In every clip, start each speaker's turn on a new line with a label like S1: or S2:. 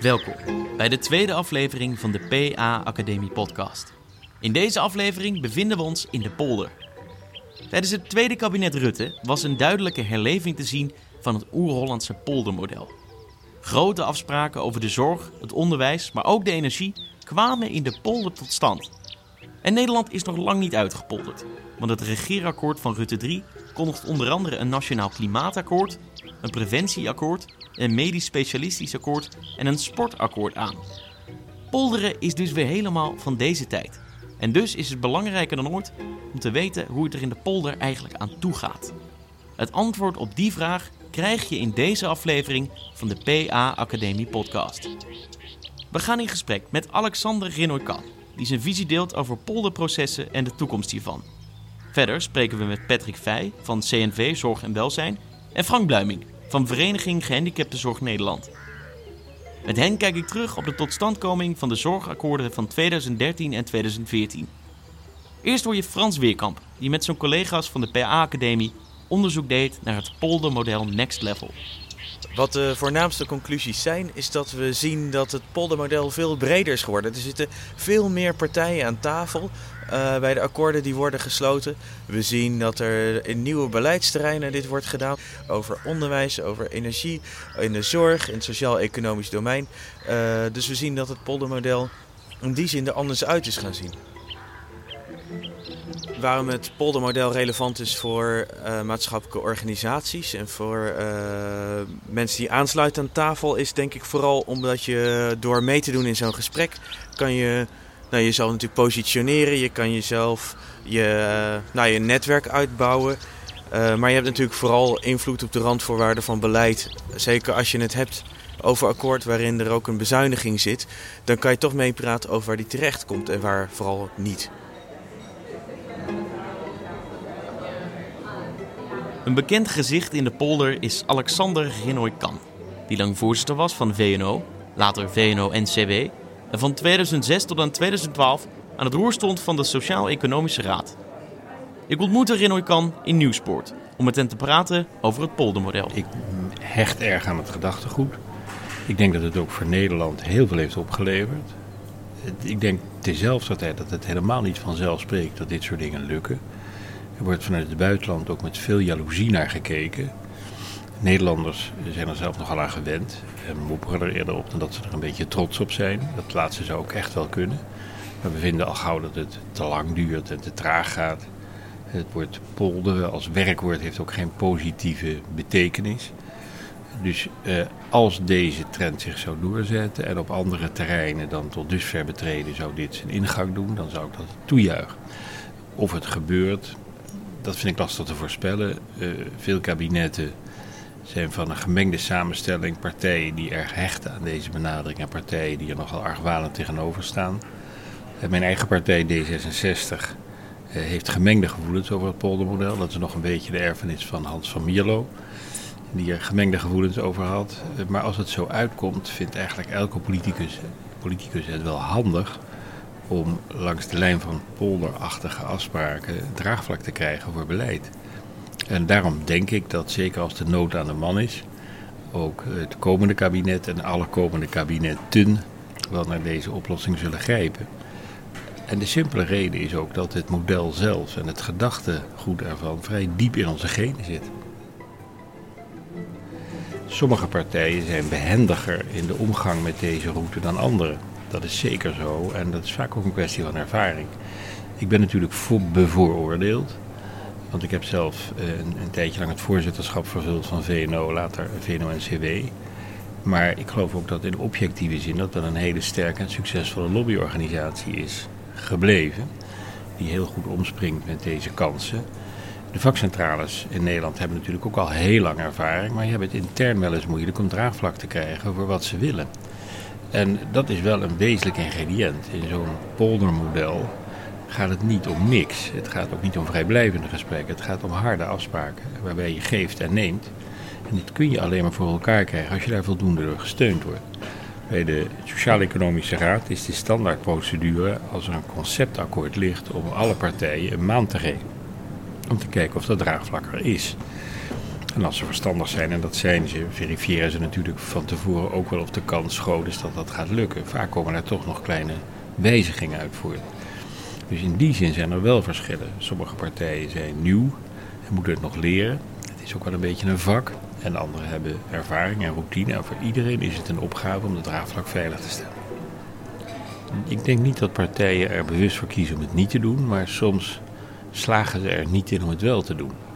S1: Welkom bij de tweede aflevering van de PA Academie podcast. In deze aflevering bevinden we ons in de polder. Tijdens het tweede kabinet Rutte was een duidelijke herleving te zien van het oer-Hollandse poldermodel. Grote afspraken over de zorg, het onderwijs, maar ook de energie kwamen in de polder tot stand. En Nederland is nog lang niet uitgepolderd, want het regeerakkoord van Rutte 3 kondigt onder andere een nationaal klimaatakkoord, een preventieakkoord, een medisch specialistisch akkoord en een sportakkoord aan. Polderen is dus weer helemaal van deze tijd. En dus is het belangrijker dan ooit om te weten hoe het er in de polder eigenlijk aan toe gaat. Het antwoord op die vraag krijg je in deze aflevering van de PA Academie podcast. We gaan in gesprek met Alexander Rinoy-Kan, die zijn visie deelt over polderprocessen en de toekomst hiervan. Verder spreken we met Patrick Vij van CNV Zorg en Welzijn en Frank Bluiming van Vereniging Gehandicaptenzorg Nederland. Met hen kijk ik terug op de totstandkoming van de zorgakkoorden van 2013 en 2014. Eerst hoor je Frans Weerkamp, die met zijn collega's van de PA-academie onderzoek deed naar het poldermodel Next Level.
S2: Wat de voornaamste conclusies zijn, is dat we zien dat het poldermodel veel breder is geworden. Er zitten veel meer partijen aan tafel uh, bij de akkoorden die worden gesloten. We zien dat er in nieuwe beleidsterreinen dit wordt gedaan. Over onderwijs, over energie, in de zorg, in het sociaal-economisch domein. Uh, dus we zien dat het poldermodel in die zin er anders uit is gaan zien. Waarom het poldermodel relevant is voor uh, maatschappelijke organisaties en voor mensen die aansluiten aan tafel, is denk ik vooral omdat je door mee te doen in zo'n gesprek kan je nou, jezelf natuurlijk positioneren. Je kan jezelf je, uh, nou, je netwerk uitbouwen. maar je hebt natuurlijk vooral invloed op de randvoorwaarden van beleid. Zeker als je het hebt over akkoord waarin er ook een bezuiniging zit, dan kan je toch meepraten over waar die terecht komt en waar vooral niet.
S1: Een bekend gezicht in de polder is Alexander Rinoy-Kan, die lang voorzitter was van VNO, later VNO-NCW, en van 2006 tot aan 2012 aan het roer stond van de Sociaal-Economische Raad. Ik ontmoette Rinoy-Kan in Nieuwspoort om met hem te praten over het poldermodel.
S3: Ik hecht erg aan het gedachtegoed. Ik denk dat het ook voor Nederland heel veel heeft opgeleverd. Ik denk tezelfde tijd dat het helemaal niet vanzelf spreekt dat dit soort dingen lukken. Er wordt vanuit het buitenland ook met veel jaloezie naar gekeken. Nederlanders zijn er zelf nogal aan gewend en mopperen er eerder op dan dat ze er een beetje trots op zijn. Dat laatste zou ook echt wel kunnen. Maar we vinden al gauw dat het te lang duurt en te traag gaat. Het woord polderen als werkwoord heeft ook geen positieve betekenis. Dus eh, als deze trend zich zou doorzetten en op andere terreinen dan tot dusver betreden zou dit zijn ingang doen, dan zou ik dat toejuichen. Of het gebeurt, dat vind ik lastig te voorspellen. Uh, veel kabinetten zijn van een gemengde samenstelling. Partijen die erg hechten aan deze benadering en partijen die er nogal argwanend tegenover staan. Uh, mijn eigen partij D66 uh, heeft gemengde gevoelens over het poldermodel. Dat is nog een beetje de erfenis van Hans van Mierlo. Die er gemengde gevoelens over had. maar als het zo uitkomt, vindt eigenlijk elke politicus, politicus het wel handig om langs de lijn van polderachtige afspraken draagvlak te krijgen voor beleid. En daarom denk ik dat zeker als de nood aan de man is, ook het komende kabinet en alle komende kabinetten wel naar deze oplossing zullen grijpen. En de simpele reden is ook dat het model zelf en het gedachtegoed ervan vrij diep in onze genen zit. Sommige partijen zijn behendiger in de omgang met deze route dan anderen. Dat is zeker zo en dat is vaak ook een kwestie van ervaring. Ik ben natuurlijk voor bevooroordeeld, want ik heb zelf eh, een, een, tijdje lang het voorzitterschap vervuld van VNO, later VNO-NCW. Maar ik geloof ook dat in objectieve zin dat dat een hele sterke en succesvolle lobbyorganisatie is gebleven. Die heel goed omspringt met deze kansen. De vakcentrales in Nederland hebben natuurlijk ook al heel lang ervaring, maar je hebt het intern wel eens moeilijk om draagvlak te krijgen voor wat ze willen. En dat is wel een wezenlijk ingrediënt. In zo'n poldermodel gaat het niet om niks. Het gaat ook niet om vrijblijvende gesprekken. Het gaat om harde afspraken waarbij je geeft en neemt. En dit kun je alleen maar voor elkaar krijgen als je daar voldoende door gesteund wordt. Bij de Sociaal-Economische Raad is de standaardprocedure als er een conceptakkoord ligt om alle partijen een maand te geven. Om te kijken of dat draagvlak er is. En als ze verstandig zijn, en dat zijn ze, verifiëren ze natuurlijk van tevoren ook wel of de kans groot is dat dat gaat lukken. Vaak komen er toch nog kleine wijzigingen uit voort. Dus in die zin zijn er wel verschillen. Sommige partijen zijn nieuw en moeten het nog leren. Het is ook wel een beetje een vak. En anderen hebben ervaring en routine. En voor iedereen is het een opgave om de draagvlak veilig te stellen. Ik denk niet dat partijen er bewust voor kiezen om het niet te doen, maar soms slagen ze er niet in om het wel te doen.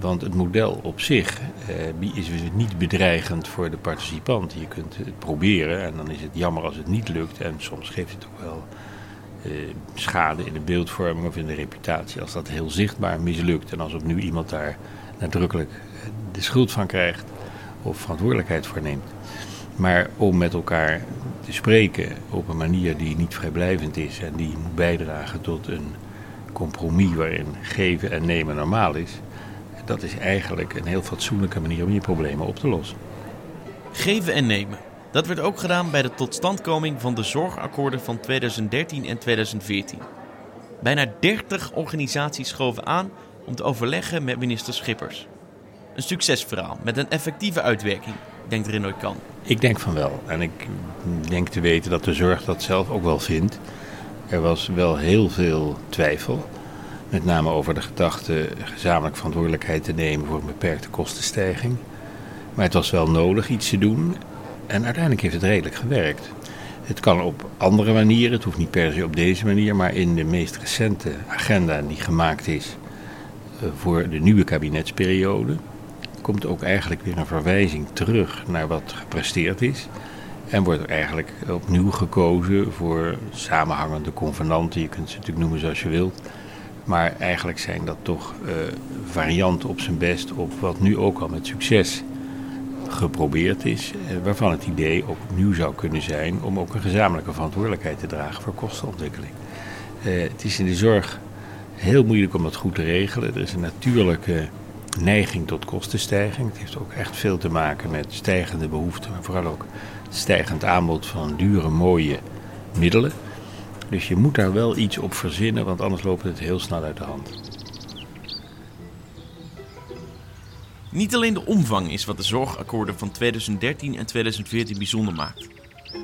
S3: Want het model op zich eh, is niet bedreigend voor de participant. Je kunt het proberen en dan is het jammer als het niet lukt. En soms geeft het ook wel eh, schade in de beeldvorming of in de reputatie. Als dat heel zichtbaar mislukt en als opnieuw iemand daar nadrukkelijk de schuld van krijgt of verantwoordelijkheid voor neemt. Maar om met elkaar te spreken op een manier die niet vrijblijvend is en die moet bijdragen tot een compromis waarin geven en nemen normaal is, dat is eigenlijk een heel fatsoenlijke manier om je problemen op te lossen.
S1: Geven en nemen. Dat werd ook gedaan bij de totstandkoming van de zorgakkoorden van 2013 en 2014. Bijna 30 organisaties schoven aan om te overleggen met minister Schippers. Een succesverhaal met een effectieve uitwerking, denkt Renoy Kan.
S3: Ik denk van wel. En ik denk te weten dat de zorg dat zelf ook wel vindt. Er was wel heel veel twijfel. Met name over de gedachte gezamenlijk verantwoordelijkheid te nemen voor een beperkte kostenstijging. Maar het was wel nodig iets te doen. En uiteindelijk heeft het redelijk gewerkt. Het kan op andere manieren, het hoeft niet per se op deze manier, maar in de meest recente agenda die gemaakt is eh, voor de nieuwe kabinetsperiode, komt ook eigenlijk weer een verwijzing terug naar wat gepresteerd is. En wordt er eigenlijk opnieuw gekozen voor samenhangende convenanten. Je kunt ze natuurlijk noemen zoals je wilt. Maar eigenlijk zijn dat toch uh, varianten op zijn best op wat nu ook al met succes geprobeerd is. Eh, waarvan het idee ook opnieuw zou kunnen zijn om ook een gezamenlijke verantwoordelijkheid te dragen voor kostenontwikkeling. Uh, het is in de zorg heel moeilijk om dat goed te regelen. Er is een natuurlijke neiging tot kostenstijging. Het heeft ook echt veel te maken met stijgende behoeften, maar vooral ook stijgend aanbod van dure, mooie middelen. Dus je moet daar wel iets op verzinnen, want anders loopt het heel snel uit de hand.
S1: Niet alleen de omvang is wat de zorgakkoorden van 2013 en 2014 bijzonder maakt.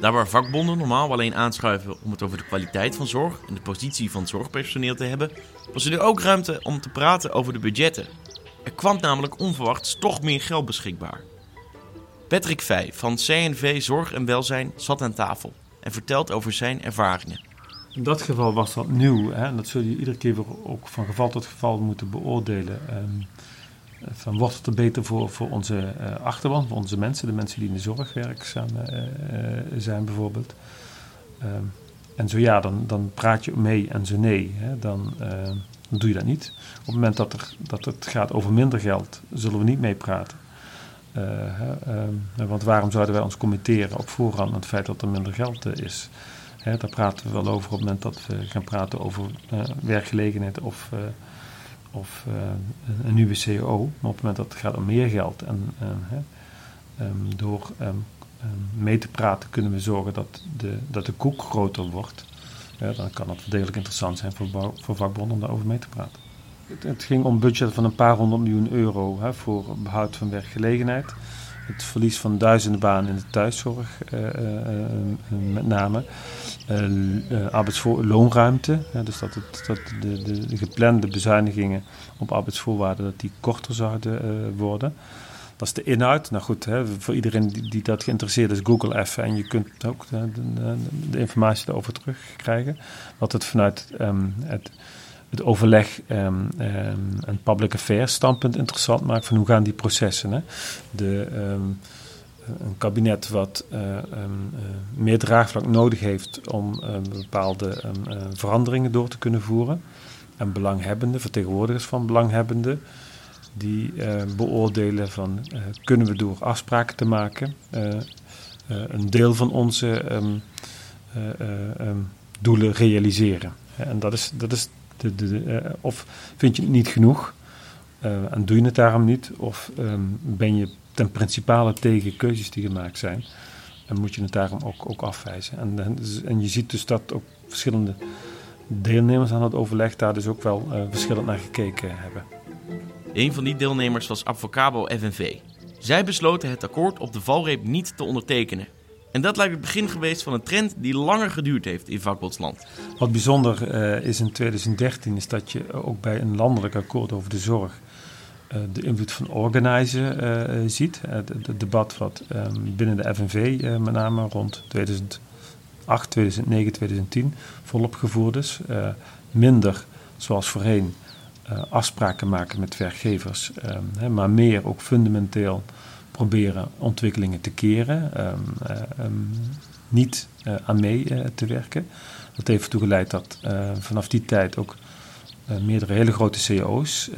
S1: Daar waar vakbonden normaal alleen aanschuiven om het over de kwaliteit van zorg en de positie van zorgpersoneel te hebben, was er ook ruimte om te praten over de budgetten. Er kwam namelijk onverwachts toch meer geld beschikbaar. Patrick Vij van CNV Zorg en Welzijn zat aan tafel en vertelt over zijn ervaringen.
S4: In dat geval was dat nieuw. Hè? En dat zul je iedere keer ook van geval tot geval moeten beoordelen. Um, van wordt het er beter voor, voor onze uh, achterban, voor onze mensen, de mensen die in de zorg werkzaam uh, zijn bijvoorbeeld. Um, en zo ja, dan, dan praat je mee en zo nee, hè? Dan, ehm, dan doe je dat niet. Op het moment dat, er, dat het gaat over minder geld, zullen we niet meepraten. Uh, uh, want waarom zouden wij ons committeren op voorhand aan het feit dat er minder geld is? Hè, daar praten we wel over op het moment dat we gaan praten over werkgelegenheid of, of een nieuwe CO. Maar op het moment dat het gaat om meer geld en um, door um, mee te praten kunnen we zorgen dat de, dat de koek groter wordt. dan kan het degelijk interessant zijn voor, voor vakbonden om daarover mee te praten. Het, ging om een budget van een paar honderd miljoen euro hè, voor behoud van werkgelegenheid. Het verlies van duizenden banen in de thuiszorg, uh, uh, met name. arbeidsloonruimte, dus dat, het, dat de, de, de, geplande bezuinigingen op arbeidsvoorwaarden dat die korter zouden worden. Dat is de inhoud. Nou goed, hè, voor iedereen die, dat geïnteresseerd is, google even en je kunt ook de, de, informatie daarover terugkrijgen. Wat het vanuit um, het het overleg um, um, en public affairs standpunt interessant maakt van hoe gaan die processen. Hè? De, um, een kabinet wat uh, uh, meer draagvlak nodig heeft om bepaalde veranderingen door te kunnen voeren. En belanghebbenden, vertegenwoordigers van belanghebbenden, die beoordelen van kunnen we door afspraken te maken een deel van onze doelen realiseren. En dat is, dat is uh, of vind je het niet genoeg uh, en doe je het daarom niet? Of um, ben je ten principale tegen keuzes die gemaakt zijn? En moet je het daarom ook, ook afwijzen? En, en je ziet dus dat ook verschillende deelnemers aan het overleg daar dus ook wel uh, verschillend naar gekeken hebben.
S1: Een van die deelnemers was Avocabo FNV. Zij besloten het akkoord op de valreep niet te ondertekenen. En dat lijkt het begin geweest van een trend die langer geduurd heeft in vakbondsland.
S4: Wat bijzonder uh, is in 2013 is dat je ook bij een landelijk akkoord over de zorg uh, de invloed van organizen uh, ziet. Het debat wat um, binnen de FNV met name rond 2008, 2009, 2010 volop gevoerd is. minder zoals voorheen afspraken maken met werkgevers, um, maar meer ook fundamenteel proberen ontwikkelingen te keren, um, niet uh, aan mee uh, te werken. Dat heeft ertoe geleid dat vanaf die tijd ook meerdere hele grote CO's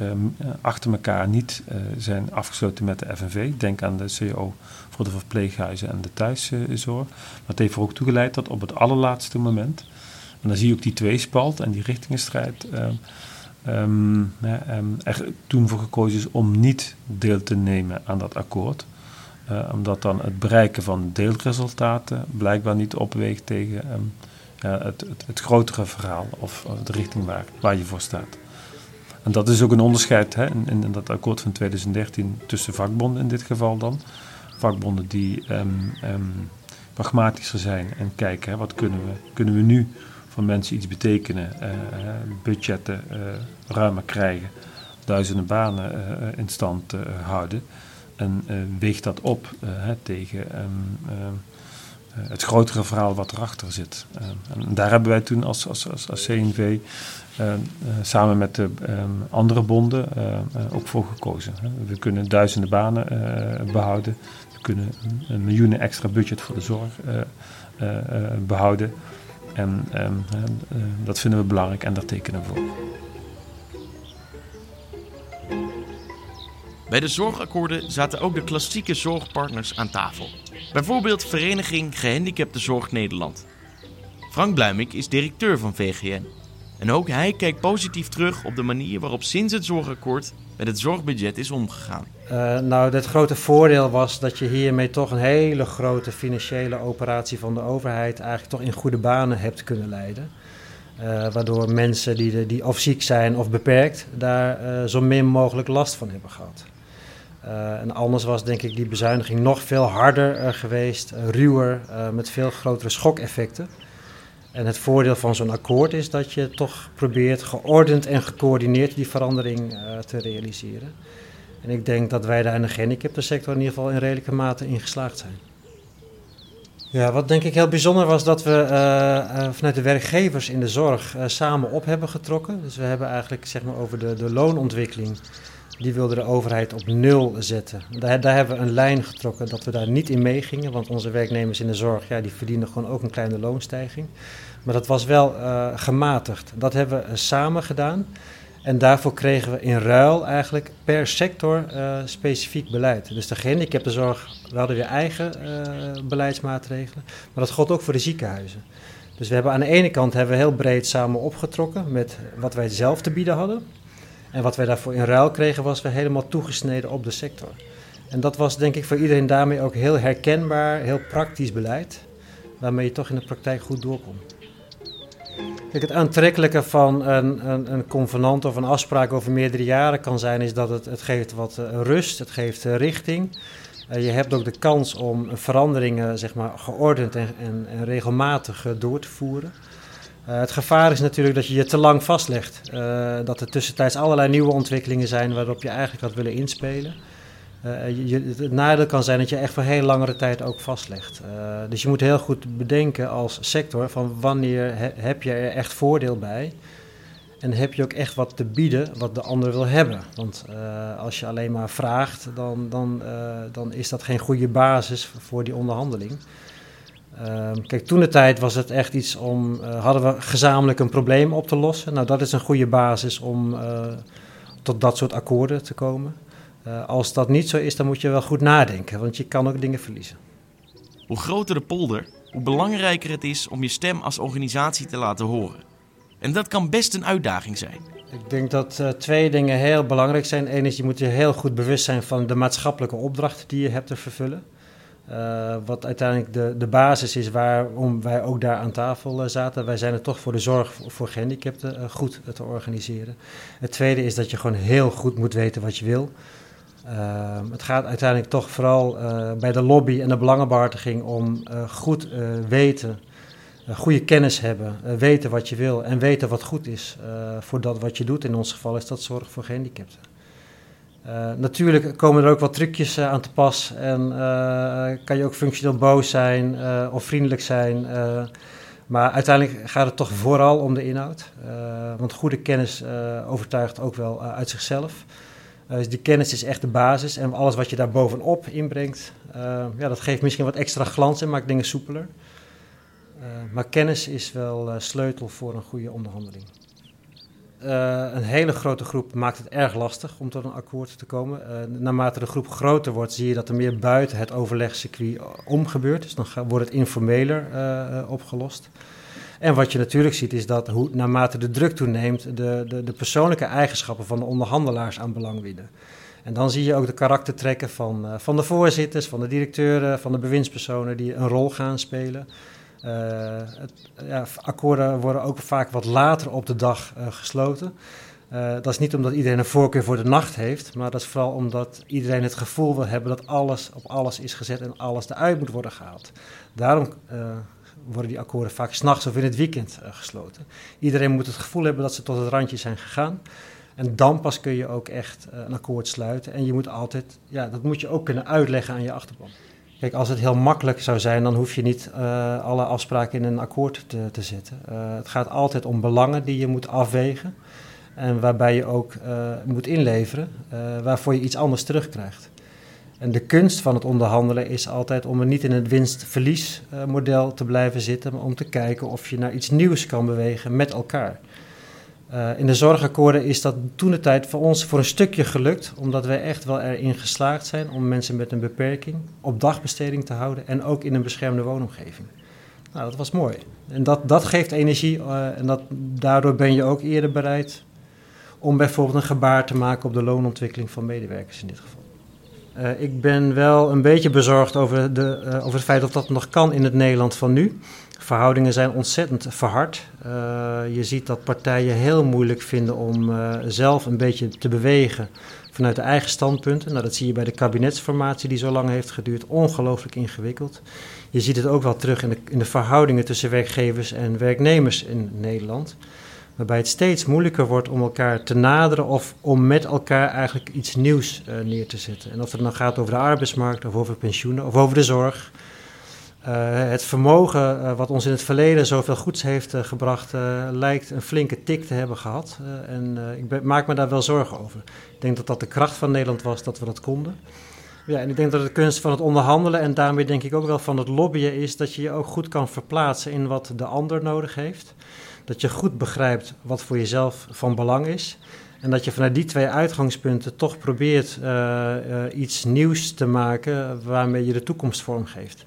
S4: achter elkaar niet zijn afgesloten met de FNV. Denk aan de CO voor de verpleeghuizen en de thuiszorg. Maar het heeft er ook toe geleid dat op het allerlaatste moment, en dan zie je ook die tweespalt en die richtingenstrijd. Um, um, er toen voor gekozen is om niet deel te nemen aan dat akkoord. Uh, omdat dan het bereiken van deelresultaten blijkbaar niet opweegt tegen um, ja, het, het, grotere verhaal of de richting waar, waar je voor staat. En dat is ook een onderscheid hè, in, in, dat akkoord van 2013 tussen vakbonden in dit geval dan. Vakbonden die pragmatischer zijn en kijken hè, wat kunnen we, kunnen we nu van mensen iets betekenen, uh, budgetten uh, ruimer krijgen, duizenden banen in stand houden. En weegt dat op tegen um, het grotere verhaal wat erachter zit. en daar hebben wij toen als, als, als, CNV samen met de um, andere bonden ook voor gekozen. We kunnen duizenden banen behouden. We kunnen een miljoenen extra budget voor de zorg behouden. En um, uh, dat vinden we belangrijk en daar tekenen we voor.
S1: Bij de zorgakkoorden zaten ook de klassieke zorgpartners aan tafel. Bijvoorbeeld Vereniging Gehandicapte Zorg Nederland. Frank Bluimik is directeur van VGN. En ook hij kijkt positief terug op de manier waarop sinds het zorgakkoord met het zorgbudget is omgegaan.
S5: Uh, nou, het grote voordeel was dat je hiermee toch een hele grote financiële operatie van de overheid eigenlijk toch in goede banen hebt kunnen leiden. Uh, waardoor mensen die, die of ziek zijn of beperkt, daar uh, zo min mogelijk last van hebben gehad. en anders was denk ik die bezuiniging nog veel harder geweest, ruwer, met veel grotere schokeffecten. En het voordeel van zo'n akkoord is dat je toch probeert geordend en gecoördineerd die verandering uh, te realiseren. En ik denk dat wij daar in de gehandicaptensector in ieder geval in redelijke mate in geslaagd zijn. Ja, wat denk ik heel bijzonder was dat we uh, uh, vanuit de werkgevers in de zorg samen op hebben getrokken. Dus we hebben eigenlijk zeg maar, over de, de loonontwikkeling, die wilde de overheid op nul zetten. Daar, daar hebben we een lijn getrokken dat we daar niet in meegingen, want onze werknemers in de zorg ja, die verdienen gewoon ook een kleine loonstijging. Maar dat was wel uh, gematigd. Dat hebben we samen gedaan. En daarvoor kregen we in ruil eigenlijk per sector uh, specifiek beleid. Dus de gehandicaptenzorg, we hadden weer eigen uh, beleidsmaatregelen. Maar dat gold ook voor de ziekenhuizen. Dus we hebben aan de ene kant hebben we heel breed samen opgetrokken met wat wij zelf te bieden hadden. En wat wij daarvoor in ruil kregen was we helemaal toegesneden op de sector. En dat was denk ik voor iedereen daarmee ook heel herkenbaar, heel praktisch beleid. Waarmee je toch in de praktijk goed doorkomt. Kijk, het aantrekkelijke van een, een, een, convenant of een afspraak over meerdere jaren kan zijn, is dat het, het geeft wat uh, rust, het geeft uh, richting. Uh, je hebt ook de kans om veranderingen zeg maar, geordend en, en, en regelmatig door te voeren. Het gevaar is natuurlijk dat je je te lang vastlegt. dat er tussentijds allerlei nieuwe ontwikkelingen zijn waarop je eigenlijk had willen inspelen. Uh, je, het nadeel kan zijn dat je echt voor heel langere tijd ook vastlegt. Dus je moet heel goed bedenken als sector van wanneer he, heb je er echt voordeel bij. En heb je ook echt wat te bieden wat de ander wil hebben. Want als je alleen maar vraagt, dan, dan, dan is dat geen goede basis voor die onderhandeling. Ehm, kijk, toen de tijd was het echt iets om, hadden we gezamenlijk een probleem op te lossen. Nou, dat is een goede basis om tot dat soort akkoorden te komen. Uh, als dat niet zo is, dan moet je wel goed nadenken, want je kan ook dingen verliezen.
S1: Hoe groter de polder, hoe belangrijker het is om je stem als organisatie te laten horen. En dat kan best een uitdaging zijn.
S5: Ik denk dat twee dingen heel belangrijk zijn. Eén is, je moet je heel goed bewust zijn van de maatschappelijke opdracht die je hebt te vervullen. Uh, wat uiteindelijk de, de basis is waarom wij ook daar aan tafel uh, zaten. Wij zijn er toch voor de zorg voor gehandicapten uh, goed te organiseren. Het tweede is dat je gewoon heel goed moet weten wat je wil. het gaat uiteindelijk toch vooral bij de lobby en de belangenbehartiging om goed weten, goede kennis hebben, weten wat je wil en weten wat goed is voor dat wat je doet. In ons geval is dat zorg voor gehandicapten. Uh, natuurlijk komen er ook wat trucjes uh, aan te pas en uh, kan je ook functioneel boos zijn of vriendelijk zijn. maar uiteindelijk gaat het toch vooral om de inhoud. want goede kennis overtuigt ook wel uit zichzelf. dus die kennis is echt de basis en alles wat je daar bovenop inbrengt, ja, dat geeft misschien wat extra glans en maakt dingen soepeler. maar kennis is wel sleutel voor een goede onderhandeling. Uh, een hele grote groep maakt het erg lastig om tot een akkoord te komen. Uh, naarmate de groep groter wordt, zie je dat er meer buiten het overlegcircuit om gebeurt. Dus dan wordt het informeler opgelost. En wat je natuurlijk ziet, is dat hoe, naarmate de druk toeneemt, de, de, de persoonlijke eigenschappen van de onderhandelaars aan belang winnen. En dan zie je ook de karaktertrekken van, van de voorzitters, van de directeuren, van de bewindspersonen die een rol gaan spelen. Uh, het, ja, akkoorden worden ook vaak wat later op de dag uh, gesloten. Uh, dat is niet omdat iedereen een voorkeur voor de nacht heeft, maar dat is vooral omdat iedereen het gevoel wil hebben dat alles op alles is gezet en alles eruit moet worden gehaald. Daarom worden die akkoorden vaak s'nachts of in het weekend gesloten. Iedereen moet het gevoel hebben dat ze tot het randje zijn gegaan. En dan pas kun je ook echt een akkoord sluiten. En je moet altijd, ja, dat moet je ook kunnen uitleggen aan je achterban. Kijk, als het heel makkelijk zou zijn, dan hoef je niet uh, alle afspraken in een akkoord te, te zetten. Uh, het gaat altijd om belangen die je moet afwegen. En waarbij je ook uh, moet inleveren, waarvoor je iets anders terugkrijgt. En de kunst van het onderhandelen is altijd om er niet in het winst-verlies model te blijven zitten, maar om te kijken of je naar iets nieuws kan bewegen met elkaar. Uh, in de zorgakkoorden is dat toen de tijd voor ons voor een stukje gelukt, omdat wij echt wel erin geslaagd zijn om mensen met een beperking op dagbesteding te houden en ook in een beschermde woonomgeving. Nou, dat was mooi. En dat, dat geeft energie uh, en dat, daardoor ben je ook eerder bereid om bijvoorbeeld een gebaar te maken op de loonontwikkeling van medewerkers in dit geval. Uh, ik ben wel een beetje bezorgd over, de, over het feit dat dat nog kan in het Nederland van nu verhoudingen zijn ontzettend verhard. Uh, je ziet dat partijen heel moeilijk vinden om zelf een beetje te bewegen vanuit de eigen standpunten. Nou, dat zie je bij de kabinetsformatie die zo lang heeft geduurd. Ongelooflijk ingewikkeld. Je ziet het ook wel terug in de, in de verhoudingen tussen werkgevers en werknemers in Nederland. Waarbij het steeds moeilijker wordt om elkaar te naderen of om met elkaar eigenlijk iets nieuws uh, neer te zetten. En of het dan gaat over de arbeidsmarkt of over pensioenen of over de zorg. Uh, het vermogen uh, wat ons in het verleden zoveel goeds heeft gebracht, lijkt een flinke tik te hebben gehad. en ik maak me daar wel zorgen over. Ik denk dat dat de kracht van Nederland was dat we dat konden. Ja, en ik denk dat de kunst van het onderhandelen en daarmee denk ik ook wel van het lobbyen is dat je je ook goed kan verplaatsen in wat de ander nodig heeft. Dat je goed begrijpt wat voor jezelf van belang is. En dat je vanuit die twee uitgangspunten toch probeert iets nieuws te maken waarmee je de toekomst vormgeeft.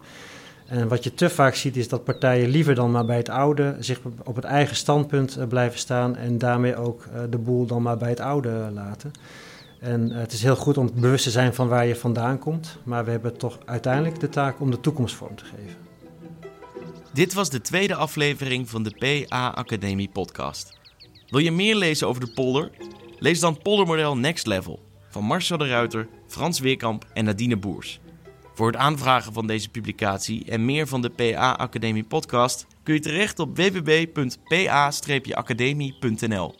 S5: En wat je te vaak ziet is dat partijen liever dan maar bij het oude zich op het eigen standpunt eh, blijven staan en daarmee ook eh, de boel dan maar bij het oude laten. En eh, het is heel goed om bewust te zijn van waar je vandaan komt, maar we hebben toch uiteindelijk de taak om de toekomst vorm te geven.
S1: Dit was de tweede aflevering van de PA Academie podcast. Wil je meer lezen over de polder? Lees dan Poldermodel Next Level van Marcel de Ruiter, Frans Weerkamp en Nadine Boers. Voor het aanvragen van deze publicatie en meer van de PA Academie podcast kun je terecht op www.pa-academie.nl.